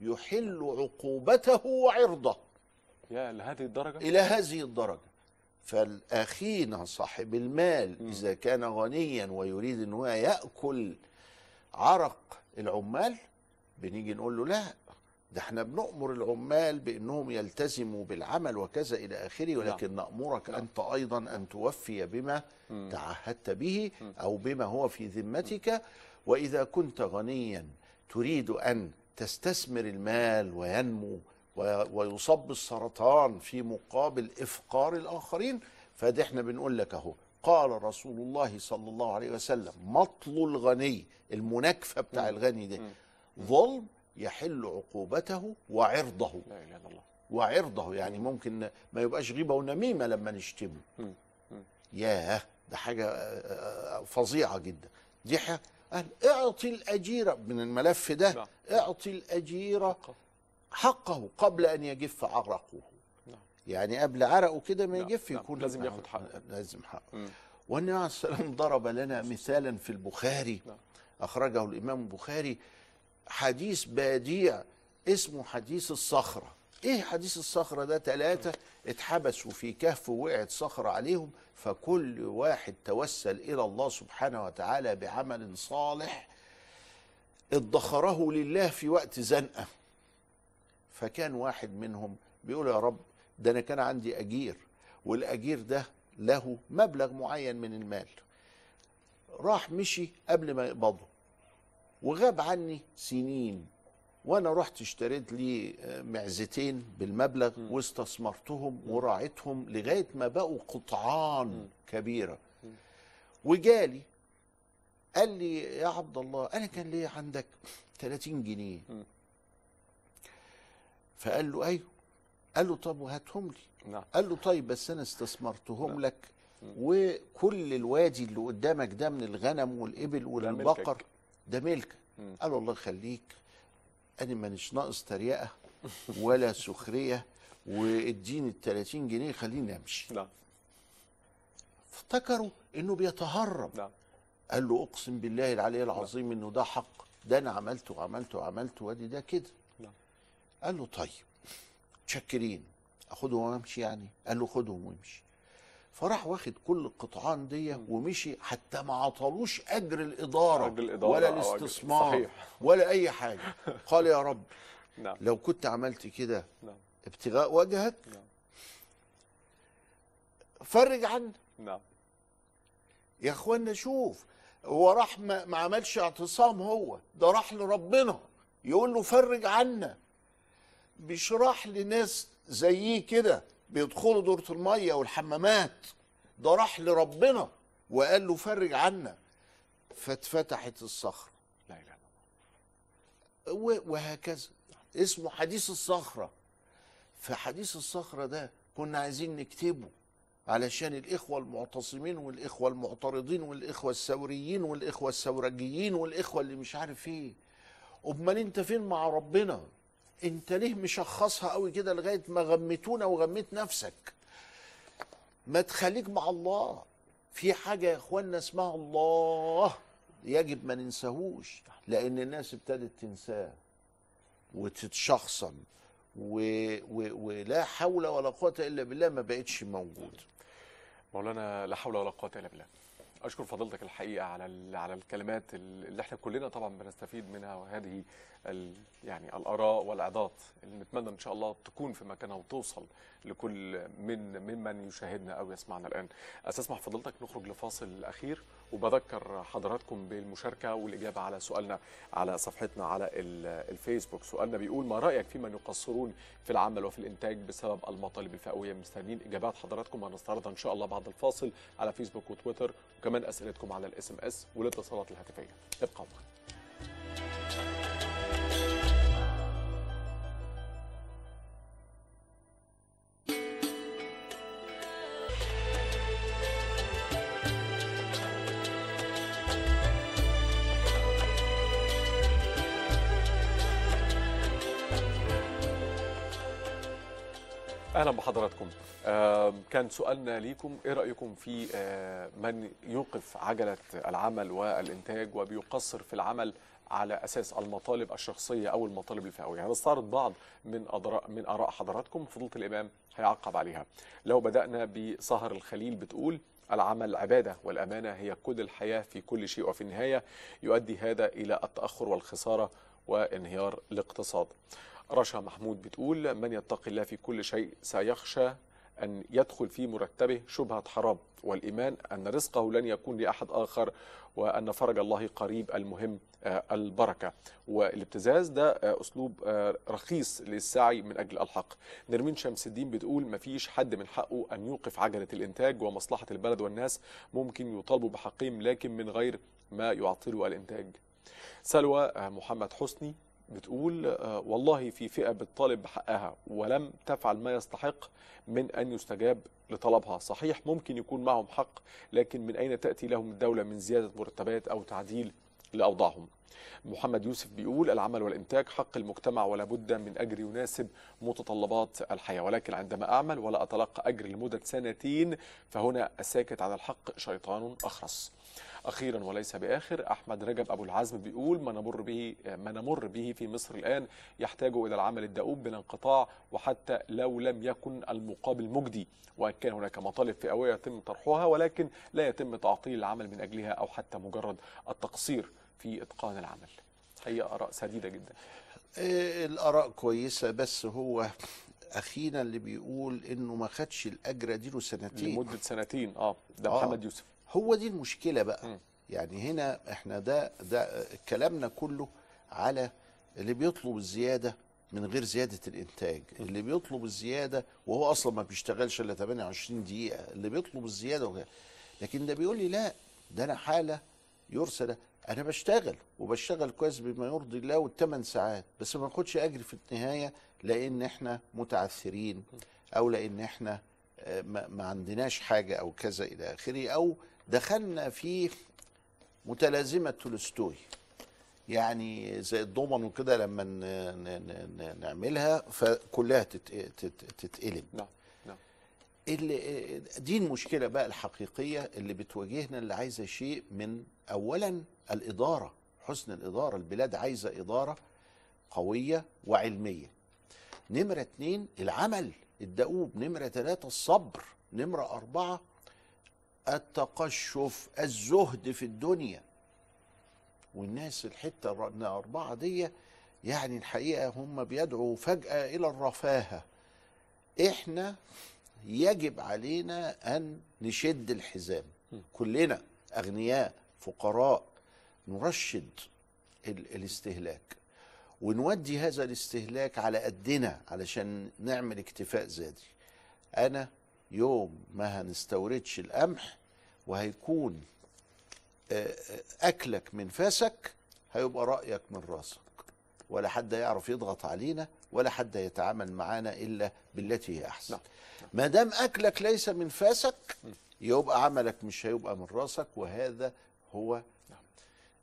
يحل عقوبته وعرضه يا لهذه الدرجة؟ إلى هذه الدرجة. فالأخينا صاحب المال إذا كان غنيا ويريد أن هو يأكل عرق العمال بنيجي نقول له لا ده إحنا بنأمر العمال بأنهم يلتزموا بالعمل وكذا إلى آخره ولكن نأمرك أنت أيضا أن توفي بما تعهدت به أو بما هو في ذمتك. وإذا كنت غنيا تريد أن تستثمر المال وينمو ويصاب بالسرطان في مقابل إفقار الآخرين فده إحنا بنقول لك أهو. قال رسول الله صلى الله عليه وسلم مطل الغني المناكفة بتاع الغني ده ظلم يحل عقوبته وعرضه. لا إله إلا الله. وعرضه يعني ممكن ما يبقاش غيبة ونميمة لما نشتمه. ياه ده حاجة آه، فظيعة جدا. دي قال اعطي الأجير من الملف ده اعطي الأجير حقه. قبل أن يجف عرقه. يعني قبل عرقه كده ما يجف يكون لازم ياخد حقه. لازم حقه. والنبي عليه السلام ضرب لنا مثالا في البخاري. أخرجه الإمام البخاري حديث بديع اسمه حديث الصخرة. إيه حديث الصخرة ده؟ ثلاثة اتحبسوا في كهف ووقعت صخرة عليهم فكل واحد توسل إلى الله سبحانه وتعالى بعمل صالح ادخره لله في وقت زنقة. فكان واحد منهم بيقول يا رب ده أنا كان عندي أجير والأجير ده له مبلغ معين من المال. راح مشي قبل ما يقبضه وغاب عني سنين. وأنا رحت اشتريت لي آه، معزتين بالمبلغ واستثمرتهم وراعيتهم لغاية ما بقوا قطعان كبيرة. وجالي قال لي يا عبد الله أنا كان ليا عندك 30 جنيه. فقال له أيوه. قال له طب وهاتهم لي. نعم. قال له طيب بس أنا استثمرتهم لك. وكل الوادي اللي قدامك ده من الغنم والإبل والبقر. ده ملكك. قال له الله يخليك. أنا مانيش ناقص تريقة ولا سخرية واديني ال 30 جنيه خليني أمشي. نعم افتكروا إنه بيتهرب. نعم قال له أقسم بالله العلي العظيم إنه ده حق ده أنا عملته وعملته وعملته وأدي ده كده. نعم. قال له طيب متشكرين أخدهم وأمشي يعني. قال له خدهم وامشي. فراح واخد كل القطعان دي ومشي حتى ما عطلوش أجر الإدارة, أجر الإدارة ولا أجر- الاستثمار صحيح. (laughs) ولا أي حاجة. قال يا رب نعم. لو كنت عملت كده نعم. ابتغاء وجهك نعم. فرج عنا نعم. يا إخوانا شوف هو راح ما, ما عملش اعتصام هو ده راح لربنا. يقول له فرج عنا مش راح لناس زيه كده. بيدخلوا دورة المية والحمامات. ده راح لربنا وقال له فرج عنا. فاتفتحت الصخرة. لا إله إلا الله. وهكذا. اسمه حديث الصخرة. فحديث الصخرة ده كنا عايزين نكتبه علشان الإخوة المعتصمين والإخوة المعترضين والإخوة الثوريين والإخوة الثورجيين والإخوة اللي مش عارف إيه. أمال أنت فين مع ربنا؟ أنت ليه مشخصها قوي كده لغاية ما غمتونا وغميت نفسك؟ ما تخليك مع الله. في حاجة يا إخوانا اسمها الله. يجب ما ننساهوش لأن الناس ابتدت تنساه وتتشخصن و... و... ولا حول ولا قوة إلا بالله ما بقتش موجود مولانا لا حول ولا قوة إلا بالله. أشكر فضيلتك الحقيقة على ال- على الكلمات اللي إحنا كلنا طبعا بنستفيد منها وهذه يعني الآراء والعظات اللي نتمنى إن شاء الله تكون في مكانها وتوصل لكل من ممن يشاهدنا أو يسمعنا الآن. استسمح فضيلتك نخرج لفاصل اخير وبذكر حضراتكم بالمشاركة والإجابة على سؤالنا على صفحتنا على ال- الفيسبوك. سؤالنا بيقول ما رأيك في من يقصرون في العمل وفي الإنتاج بسبب المطالب الفئوية مستنيين إجابات حضراتكم وهنستعرضها إن شاء الله بعد الفاصل على Facebook و Twitter وكمان أسئلتكم على ال SMS والإتصالات الهاتفية. ابقوا معنا. بحضراتكم كان سؤالنا ليكم إيه رأيكم في آه، من يوقف عجلة العمل والإنتاج وبيقصر في العمل على أساس المطالب الشخصية أو المطالب الفئوية؟ هنستعرض بعض من أدراء من آراء حضراتكم. فضيلة الإمام هيعقب عليها. لو بدأنا بسهر الخليل بتقول العمل عبادة والأمانة هي كل الحياة في كل شيء وفي النهاية يؤدي هذا إلى التأخر والخسارة وانهيار الاقتصاد. رشا محمود بتقول من يتقي الله في كل شيء سيخشى أن يدخل في مرتبه شبهة حرام والإيمان أن رزقه لن يكون لأحد آخر وأن فرج الله قريب المهم آه، البركة. والابتزاز ده آه، أسلوب آه، رخيص للسعي من أجل الحق. نرمين شمس الدين بتقول مفيش حد من حقه أن يوقف عجلة الإنتاج ومصلحة البلد والناس ممكن يطالبوا بحقهم لكن من غير ما يعطلوا الإنتاج. سلوى محمد حسني بتقول آه، والله في فئة بتطالب بحقها ولم تفعل ما يستحق من أن يستجاب لطلبها. صحيح ممكن يكون معهم حق لكن من أين تأتي لهم الدولة من زيادة مرتبات أو تعديل لأوضاعهم؟ محمد يوسف بيقول العمل والإنتاج حق المجتمع ولا بد من أجر يناسب متطلبات الحياة. ولكن عندما أعمل ولا أتلقى أجر لمدة سنتين فهنا الساكت عن الحق شيطان أخرس. أخيرا وليس بآخر أحمد رجب أبو العزم بيقول ما نمر به ما نمر به في مصر الآن يحتاج إلى العمل الدؤوب بلا انقطاع وحتى لو لم يكن المقابل مجدي وإن كان هناك مطالب فئوية يتم طرحها ولكن لا يتم تعطيل العمل من أجلها أو حتى مجرد التقصير في إتقان العمل. هي آراء سديدة جدا. آه، الآراء كويسة بس هو أخينا اللي بيقول إنه ما خدش الأجر دي له سنتين. لمدة سنتين آه ده آه. محمد يوسف. هو دي المشكلة بقى. م. يعني هنا إحنا ده ده كلامنا كله على اللي بيطلب الزيادة من غير زيادة الإنتاج. اللي بيطلب الزيادة وهو أصلا ما بيشتغلش إلا 28 دقيقة اللي بيطلب الزيادة وكده. لكن ده بيقول لي لا ده أنا حالة يرسل أنا بشتغل وبشتغل كويس بما يرضي الله والثمان ساعات بس ما باخدش أجر في النهاية لأن إحنا متعثرين أو لأن إحنا آه، ما ما عندناش حاجة أو كذا إلى آخره أو دخلنا في متلازمة تولستوي يعني زي الضمن وكده لما نعملها فكلها تت- تت- تتقلب. نعم نعم. اللي دي المشكلة بقى الحقيقية اللي بتواجهنا اللي عايزة شيء من اولا الإدارة حسن الإدارة. البلاد عايزة إدارة قوية وعلمية. نمرة اتنين العمل الدؤوب. نمرة ثلاثة الصبر. نمرة أربعة التقشف الزهد في الدنيا. والناس الحتة الر- الأربعة دي يعني الحقيقة هم بيدعوا فجأة إلى الرفاهة. إحنا يجب علينا أن نشد الحزام. كلنا أغنياء فقراء نرشد ال- الاستهلاك. ونودي هذا الاستهلاك على قدنا علشان نعمل اكتفاء ذاتي. أنا يوم ما هنستوردش القمح وهيكون آه، آه، أكلك من فاسك هيبقى رأيك من راسك. ولا حد يعرف يضغط علينا ولا حد يتعامل معانا إلا بالتي هي أحسن. نعم. ما دام أكلك ليس من فاسك يبقى عملك مش هيبقى من راسك وهذا هو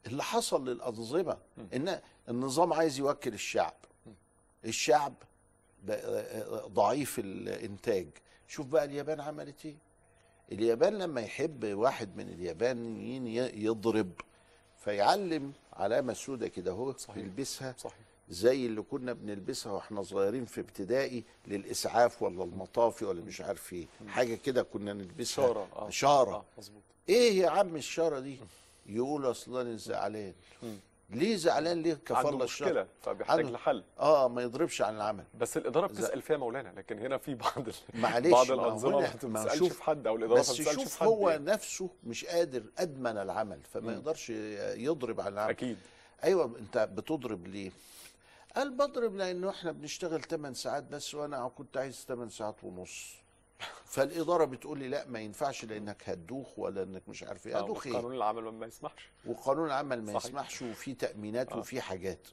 اللي حصل للأنظمة. إن النظام عايز يوكل الشعب. الشعب بقى ضعيف الإنتاج. شوف بقى اليابان عملت إيه. اليابان لما يحب واحد من اليابانيين يضرب فيعلم علامة سودة كده اهو صحيح. يلبسها صحيح. زي اللي كنا بنلبسها وإحنا صغيرين في ابتدائي للإسعاف ولا المطافي ولا مش عارف إيه. حاجة كده كنا نلبسها. شارة آه. شارة. آه مظبوط. إيه يا عم الشارة دي؟ يقول أصلا زعلان. ليه زعلان؟ ليه كفر عنده مشكلة. فبيحتاج عنده- لحل. آه ما يضربش عن العمل. بس الإدارة ز- بتسأل فيها مولانا لكن هنا في بعض ال... (laughs) معلش بعض هنا- ما في حد أو الإدارة ما بس شوف حد. هو يعني. نفسه مش قادر أدمن العمل فما مم. يقدرش يضرب على العمل. أكيد. أيوه أنت بتضرب ليه؟ قال بضرب لأنه إحنا بنشتغل 8 ساعات بس وأنا كنت عايز 8 ساعات ونص. فالإدارة بتقول لي لا ما ينفعش لأنك هتدوخ ولا إنك مش عارف إيه. هتدوخ إيه؟ قانون العمل ما يسمحش. وقانون العمل ما صحيح. يسمحش وفي تأمينات آه. وفي حاجات.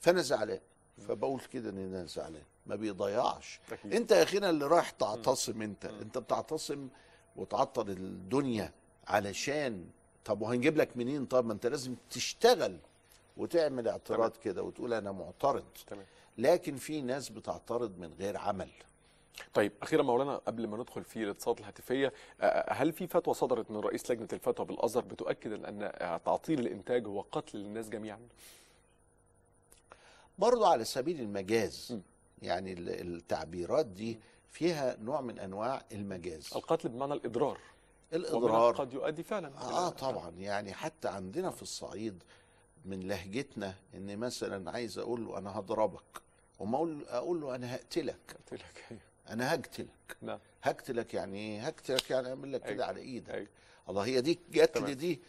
فأنا زعلان. فبقول كده إن أنا زعلان. ما بيضيعش. أكيد. أنت يا اخينا اللي رايح تعتصم أنت. أنت بتعتصم وتعطل الدنيا علشان طب وهنجيب لك منين؟ طب ما أنت لازم تشتغل وتعمل اعتراض كده وتقول أنا معترض. تمام. لكن في ناس بتعترض من غير عمل. طيب أخيرا مولانا قبل ما ندخل في الاتصالات الهاتفية هل في فتوى صدرت من رئيس لجنة الفتوى بالازهر بتؤكد إن تعطيل الإنتاج هو قتل للناس جميعا؟ برضو على سبيل المجاز م. يعني ال- التعبيرات دي فيها نوع من أنواع المجاز. القتل بمعنى الإضرار. الإضرار. قد يؤدي فعلا آه طبعا. يعني حتى عندنا في الصعيد من لهجتنا ان مثلا عايز أقول له أنا هضربك وما أقول أقول له أنا هقتلك. قلت لك أنا هقتلك. نعم. هقتلك يعني إيه؟ هقتلك يعني أعمل لك كده أيوة. على إيدك. أيوة. الله هي دي قتل. دي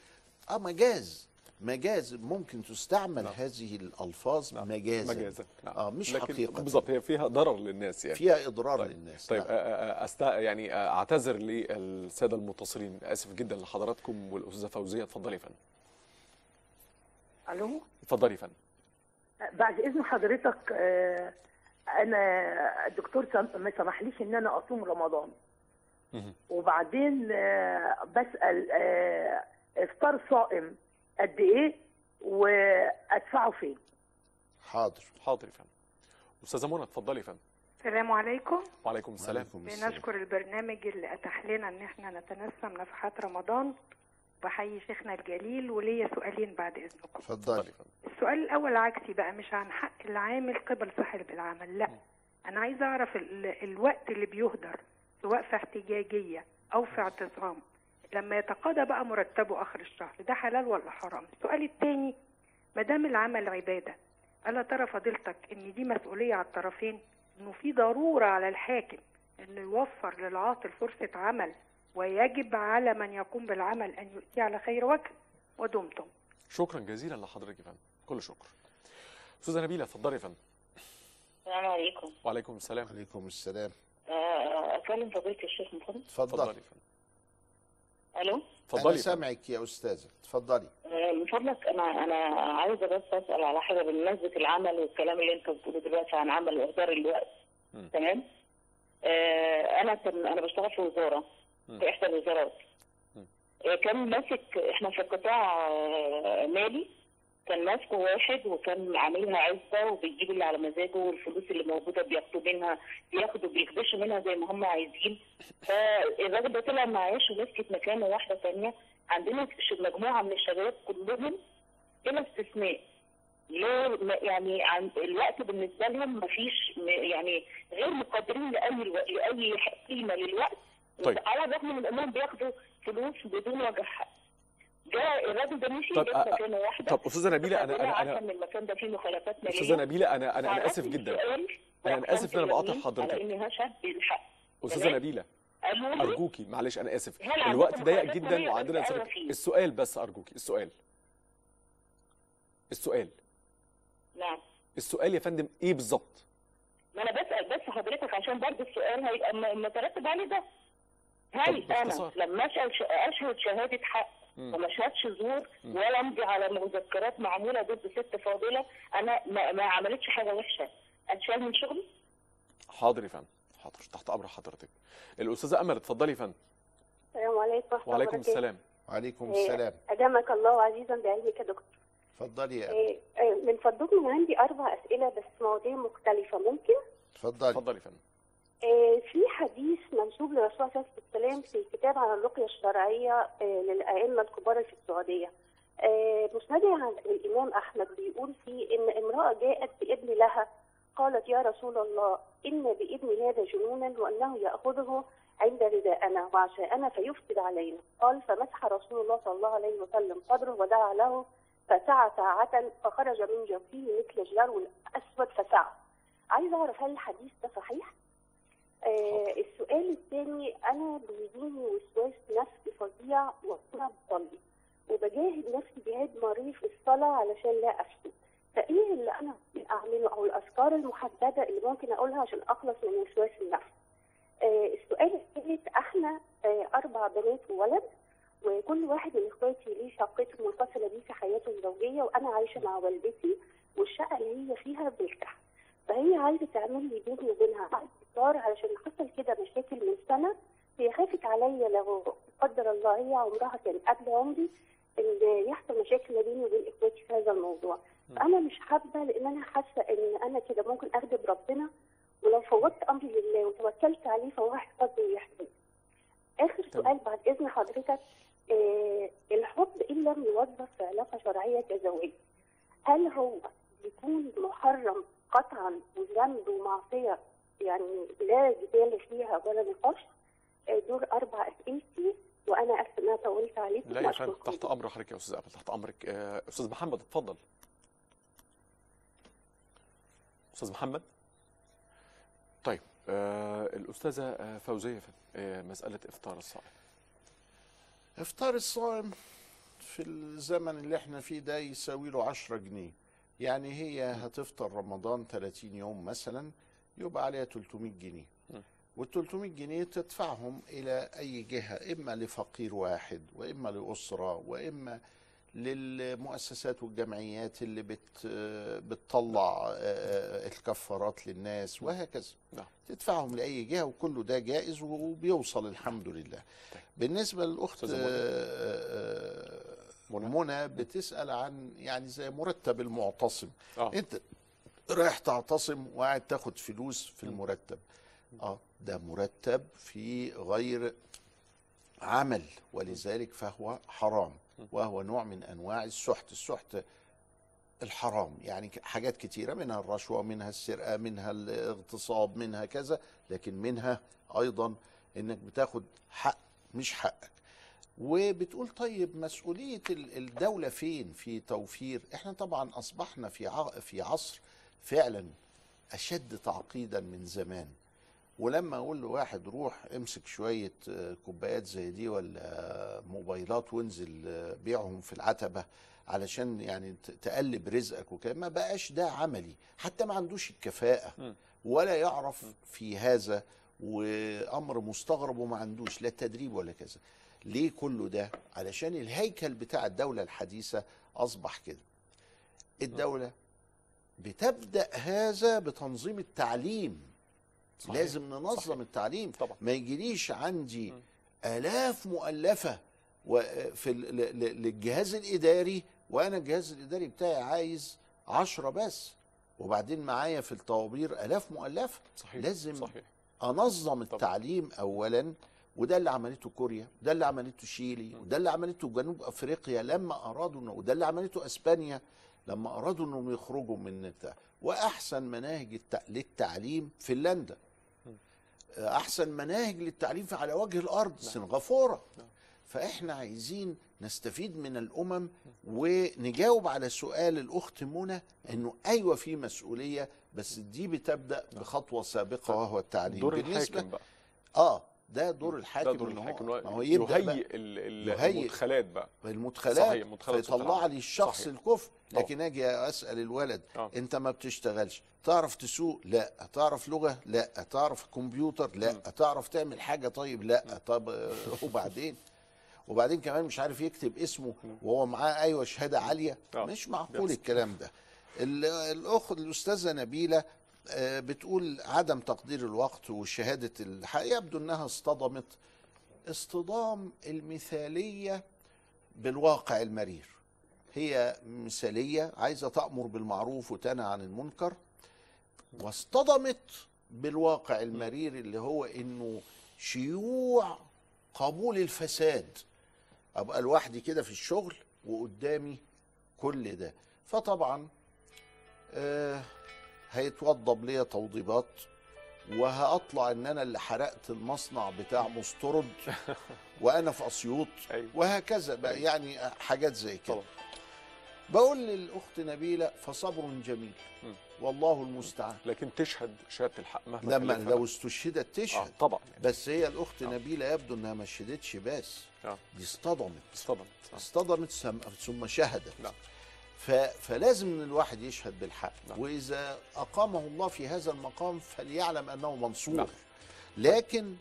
آه مجاز. مجاز. ممكن تستعمل نعم. هذه الألفاظ نعم. مجازا. مجازا. نعم. آه مش لكن حقيقة. بالضبط هي فيها ضرر للناس يعني. فيها إضرار طيب. للناس. طيب نعم. أست... يعني أعتذر للسادة المتصلين. آسف جدا لحضراتكم والأستاذة فوزية. اتفضلي يا فندم. ألو؟ اتفضلي يا فندم. بعد إذن حضرتك آه، أنا الدكتور ما سمحليش إن أنا أصوم رمضان. وبعدين آه، بسأل آه، إفطار صائم قد إيه وأدفعه فين. حاضر. حاضر يا فندم. أستاذة منى اتفضلي يا فندم. السلام عليكم. وعليكم السلام. بنشكر البرنامج اللي أتاح لنا إن إحنا نتنسم نفحات رمضان. بحيي شيخنا الجليل وليا سؤالين بعد إذنكم. اتفضلي السؤال الأول عكسي بقى مش عن حق العامل قبل صاحب العمل لا. أنا عايزة أعرف ال... الوقت اللي بيهدر سواء في احتجاجية أو في اعتصام لما يتقاضى بقى مرتبه آخر الشهر ده حلال ولا حرام؟ السؤال التاني ما دام العمل عبادة ألا ترى فضيلتك إن دي مسؤولية على الطرفين؟ إنه في ضرورة على الحاكم إنه يوفر للعاطل فرصة عمل ويجب على من يقوم بالعمل أن يؤتي على خير وجه ودمتم. شكرا جزيلا لحضرتك يا فندم. كل شكر. أستاذة نبيلة اتفضلي يا فندم. السلام عليكم. وعليكم السلام. عليكم السلام. آه، أكلم فضيلة الشيخ محمد. اتفضلي. اتفضلي يا فندم. ألو؟ أنا اتفضلي يا فندم. سامعك يا أستاذة. اتفضلي. آه، من فضلك أنا أنا عايزة بس أسأل على حاجة بمناسبة العمل والكلام اللي أنت بتقوله دلوقتي عن عمل واهدار الوقت. تمام؟ آه، أنا كان أنا بشتغل في وزارة. في إحدى الوزارات. آه، كان ماسك إحنا في قطاع آه، مالي. كان ماسكه واحد وكان عاملها عزة وبيجيب اللي على مزاجه والفلوس اللي موجودة بياخدوا منها بياخدوا بيخدشوا منها زي ما هم عايزين. (laughs) فالراجل ده طلع معاش ومسكت مكانة واحدة ثانية عندنا مجموعة من الشباب كلهم بلا استثناء. لا ما- يعني عن الوقت بالنسبة لهم مفيش م- يعني غير مقدرين لأي. لأي قيمة للوقت. طيب. على الرغم من انهم بياخدوا فلوس بدون وجه حق. جاء الراجل ده مشي طب أ- أ- مكانة واحدة. طب أستاذة نبيلة أنا أنا أنا ان المكان ده فيه مخالفات مالية. أستاذة نبيلة أنا أنا أنا آسف جدا. أنا آسف إن أنا بقاطع حضرتك. على إني هشهد بالحق. أستاذة؟ نبيلة أرجوكي معلش أنا آسف. الوقت ضيق جدا وعندنا؟ السؤال بس أرجوكي السؤال. السؤال. نعم. السؤال يا فندم إيه بالظبط؟ ما أنا بسأل بس حضرتك عشان برضه السؤال هيبقى مترتب عليه ده. هل أنا. لما اشهد أشهد شهادة حق. وما أشهدش زور. ولا أمضي على مذكرات معمولة ضد ست فاضلة أنا ما, ما عملتش حاجة وحشة؟ أتشال من شغلي؟ حاضر يا فندم. حاضر. تحت أمر حضرتك. الأستاذة أمل اتفضلي يا فندم. السلام عليكم. ورحمة الله وعليكم وبركاته. السلام. وعليكم إيه، السلام. أدامك الله عزيزا بعلمك يا دكتور. اتفضلي يا إيه، إيه، من فضلكم أنا عندي أربع أسئلة بس مواضيع مختلفة ممكن؟ اتفضلي. اتفضلي يا فندم. إيه، في حديث منسوب للرسول عليه وسلم في الكتاب عن الرقية الشرعية إيه، للأئمة الكبار في السعودية. إيه، مسند عن الإمام أحمد بيقول فيه إن امرأة جاءت بابن لها قالت يا رسول الله إن بابن هذا جنونا وأنه يأخذه عند رداءنا وعشاءنا فيفسد علينا. قال فمسح رسول الله صلى الله عليه وسلم صدره ودعا له فسعى ساعة فخرج من جوفه مثل الجرو الأسود فسعى. عايزة أعرف هل الحديث ده صحيح؟ آه السؤال الثاني أنا بيجيني وسواس نفسي فظيع وأنا بصلي وبجاهد نفسي جهاد مريض في الصلاة علشان لا أفسد. فإيه اللي أنا ممكن أعمله أو الأذكار المحددة اللي ممكن أقولها عشان أخلص من وسواس النفس؟ آه السؤال الثالث أحنا آه أربع بنات وولد وكل واحد من إخواتي ليه شقته منفصله بيه في حياته الزوجية وأنا عايشة مع والدتي والشقة اللي هي فيها بنتها فهي عايزة تعمل لي بيني وبينها ايجار علشان حصل كده مشاكل من سنة هي خافت عليا لو قدر الله هي عمرها كان قبل عمري ان يحصل مشاكل ما بيني وبين إخواتي في هذا الموضوع. أنا مش حابة لأن أنا حاسة إن أنا كده ممكن أغضب ربنا ولو فوضت أمري لله وتوكلت عليه فهو هيحفظني ويحفظني. آخر سؤال بعد إذن حضرتك آه الحب إن لم يوظف في علاقة شرعية كزواج هل هو يكون محرم قطعا وذنب ومعصيه يعني لا جدال فيها ولا نقاش آه، دول أربع أسئلتي وأنا اسف ان أنا طولت عليكم لا يا. فندم تحت أمر حضرتك يا أستاذ امل تحت أمرك. آه، أستاذ محمد اتفضل. أستاذ محمد. طيب آه الأستاذة آه، فوزية فندم آه مسألة إفطار الصائم. إفطار الصائم في الزمن اللي إحنا فيه ده يساوي له 10 جنيه. يعني هي هتفطر رمضان 30 يوم مثلا يبقى عليها 300 جنيه. وال 300 جنيه تدفعهم إلى أي جهة إما لفقير واحد وإما لأسرة وإما للمؤسسات والجمعيات اللي بت بتطلع آه، الكفارات للناس وهكذا. نعم. تدفعهم لأي جهة وكله ده جائز وبيوصل الحمد لله. بالنسبة للأخت منى. بتسأل عن يعني زي مرتب المعتصم. آه. انت رايح تعتصم وقاعد تاخد فلوس في المرتب. آه ده مرتب في غير عمل ولذلك فهو حرام. وهو نوع من أنواع السحت. السحت الحرام. يعني حاجات كتيرة منها الرشوة منها السرقة منها الاغتصاب منها كذا. لكن منها أيضا إنك بتاخد حق مش حقك وبتقول طيب مسؤولية ال- الدولة فين في توفير؟ إحنا طبعا أصبحنا في في عصر فعلا أشد تعقيدا من زمان. ولما أقول لواحد روح امسك شوية آه، كوبايات زي دي ولا موبايلات وانزل آه، بيعهم في العتبة علشان يعني تقلب رزقك وكده. ما بقاش ده عملي حتى ما عندوش الكفاءة ولا يعرف في هذا وأمر مستغرب وما عندوش لا تدريب ولا كذا. ليه كله ده؟ علشان الهيكل بتاع الدولة الحديثة أصبح كده. الدولة بتبدأ هذا بتنظيم التعليم. صحيح. لازم ننظم صحيح. التعليم. طبعا. ما يجيليش عندي آلاف مؤلفة في للجهاز الإداري وأنا الجهاز الإداري بتاعي عايز عشرة بس. وبعدين معايا في الطوابير آلاف مؤلفة صحيح. لازم صحيح. أنظم التعليم اولا. وده اللي عملته كوريا وده اللي عملته شيلي وده اللي عملته جنوب أفريقيا لما أرادوا وده اللي عملته إسبانيا لما أرادوا إنهم يخرجوا من بتاع وأحسن مناهج للتعليم فنلندا. أحسن مناهج للتعليم على وجه الأرض سنغافورة. فإحنا عايزين نستفيد من الأمم ونجاوب على سؤال الأخت منى إنه أيوه في مسؤولية بس دي بتبدأ بخطوة سابقة وهو التعليم. دور الحاكم بقى. آه ده دور الحاكم ده دور الحاكم. ما هو يبدأ يهيئ. المدخلات بقى. المدخلات صحيح مدخلات سوق فيطلع. لي الشخص صحيح. الكفء طبعا. لكن أجي أسأل الولد آه. أنت ما بتشتغلش تعرف تسوق؟ لا. تعرف لغة؟ لا. تعرف كمبيوتر؟ لا. تعرف تعمل حاجة؟ طيب لا. طب آه، وبعدين؟ وبعدين كمان مش عارف يكتب اسمه وهو معاه أيوه شهادة عالية. آه. مش معقول. الكلام ده. ال- الأخت الأستاذة نبيلة آه، بتقول عدم تقدير الوقت وشهادة الحق. يبدو إنها اصطدمت اصطدام المثالية بالواقع المرير. هي مثالية عايزة تأمر بالمعروف وتنهى عن المنكر. واصطدمت بالواقع المرير اللي هو إنه شيوع قبول الفساد. أبقى لوحدي كده في الشغل وقدامي كل ده. فطبعا آه هيتوضب ليا توضيبات وهأطلع إن أنا اللي حرقت المصنع بتاع مسترد (laughs) وأنا في أسيوط وهكذا بقى يعني حاجات زي كده. بقول للأخت نبيلة فصبر جميل. والله المستعان. لكن تشهد شهادة الحق مهما لما لو. استشهدت تشهد. آه طبعا. بس هي الأخت نبيلة يبدو إنها ما شهدتش بس. آه. دي اصطدمت. اصطدمت. اصطدمت سم- ثم شهدت. نعم. فلازم إن الواحد يشهد بالحق. وإذا أقامه الله في هذا المقام فليعلم أنه منصور. نعم. لكن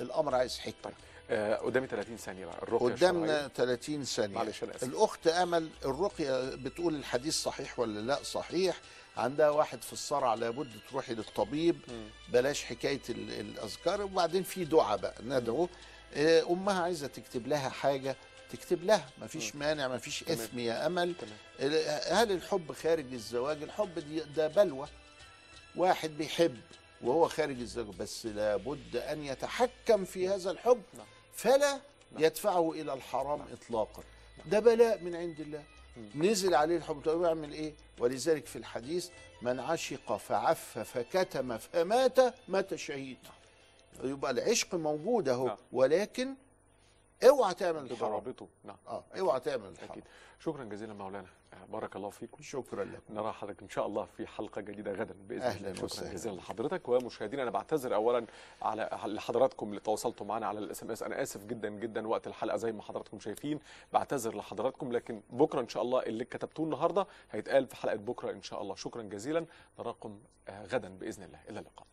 الأمر عايز حكمة. آه قدامي 30 ثانية بقى. الرقية قدامنا الشرعية. 30 ثانية. معلش أنا آسف. الأخت أمل الرقية بتقول الحديث صحيح ولا لا؟ صحيح. عندها واحد في الصرع لابد تروحي للطبيب. بلاش حكاية ال- الأذكار. وبعدين في دعاء بقى. ندعو. آه، أمها عايزة تكتب لها حاجة. تكتب لها مفيش مانع مفيش تمام. إثم يا أمل. تمام. هل الحب خارج الزواج؟ الحب ده بلوى. واحد بيحب وهو خارج الزواج بس لابد أن يتحكم في هذا الحب. فلا يدفعه إلى الحرام اطلاقا. ده بلاء من عند الله. نزل عليه الحب. طب يعمل إيه؟ ولذلك في الحديث من عشق فعف فكتم فمات مات شهيد. يبقى العشق موجود أهو. ولكن اوعى تعمل الحرام. رابطه نعم. آه اوعى تعمل الحرام. أكيد. شكرا جزيلا مولانا. بارك الله فيكم. شكرا لكم. نرى حضرتك إن شاء الله في حلقة جديدة غدا بإذن الله. شكرا وسهلا. جزيلا لحضرتك ومشاهدينا. أنا بعتذر اولا على لحضراتكم اللي تواصلتوا معنا على الإس إم إس. أنا آسف جدا جدا وقت الحلقة زي ما حضراتكم شايفين. بعتذر لحضراتكم لكن بكرة إن شاء الله اللي كتبتوه النهارده هيتقال في حلقة بكرة إن شاء الله. شكرا جزيلا. نراكم آه، غدا بإذن الله. إلى اللقاء.